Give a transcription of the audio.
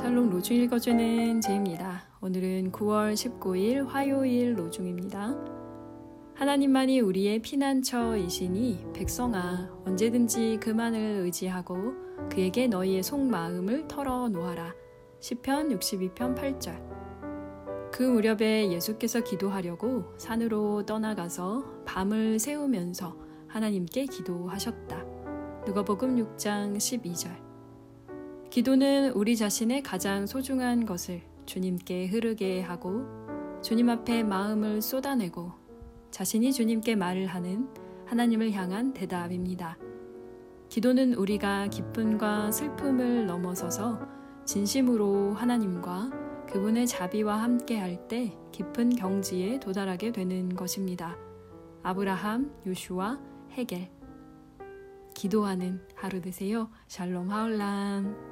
샬롬 로중 읽어주는 제입니다. 오늘은 9월 19일 화요일 로중입니다. 하나님만이 우리의 피난처이시니 백성아 언제든지 그만을 의지하고 그에게 너희의 속마음을 털어 놓아라. 시편 62편 8절. 그 무렵에 예수께서 기도하려고 산으로 떠나가서 밤을 새우면서 하나님께 기도하셨다. 누가복음 6장 12절. 기도는 우리 자신의 가장 소중한 것을 주님께 흐르게 하고 주님 앞에 마음을 쏟아내고 자신이 주님께 말을 하는 하나님을 향한 대답입니다. 기도는 우리가 기쁨과 슬픔을 넘어서서 진심으로 하나님과 그분의 자비와 함께 할 때 깊은 경지에 도달하게 되는 것입니다. 아브라함, 요슈와 헤겔. 기도하는 하루 되세요. 샬롬 하울람.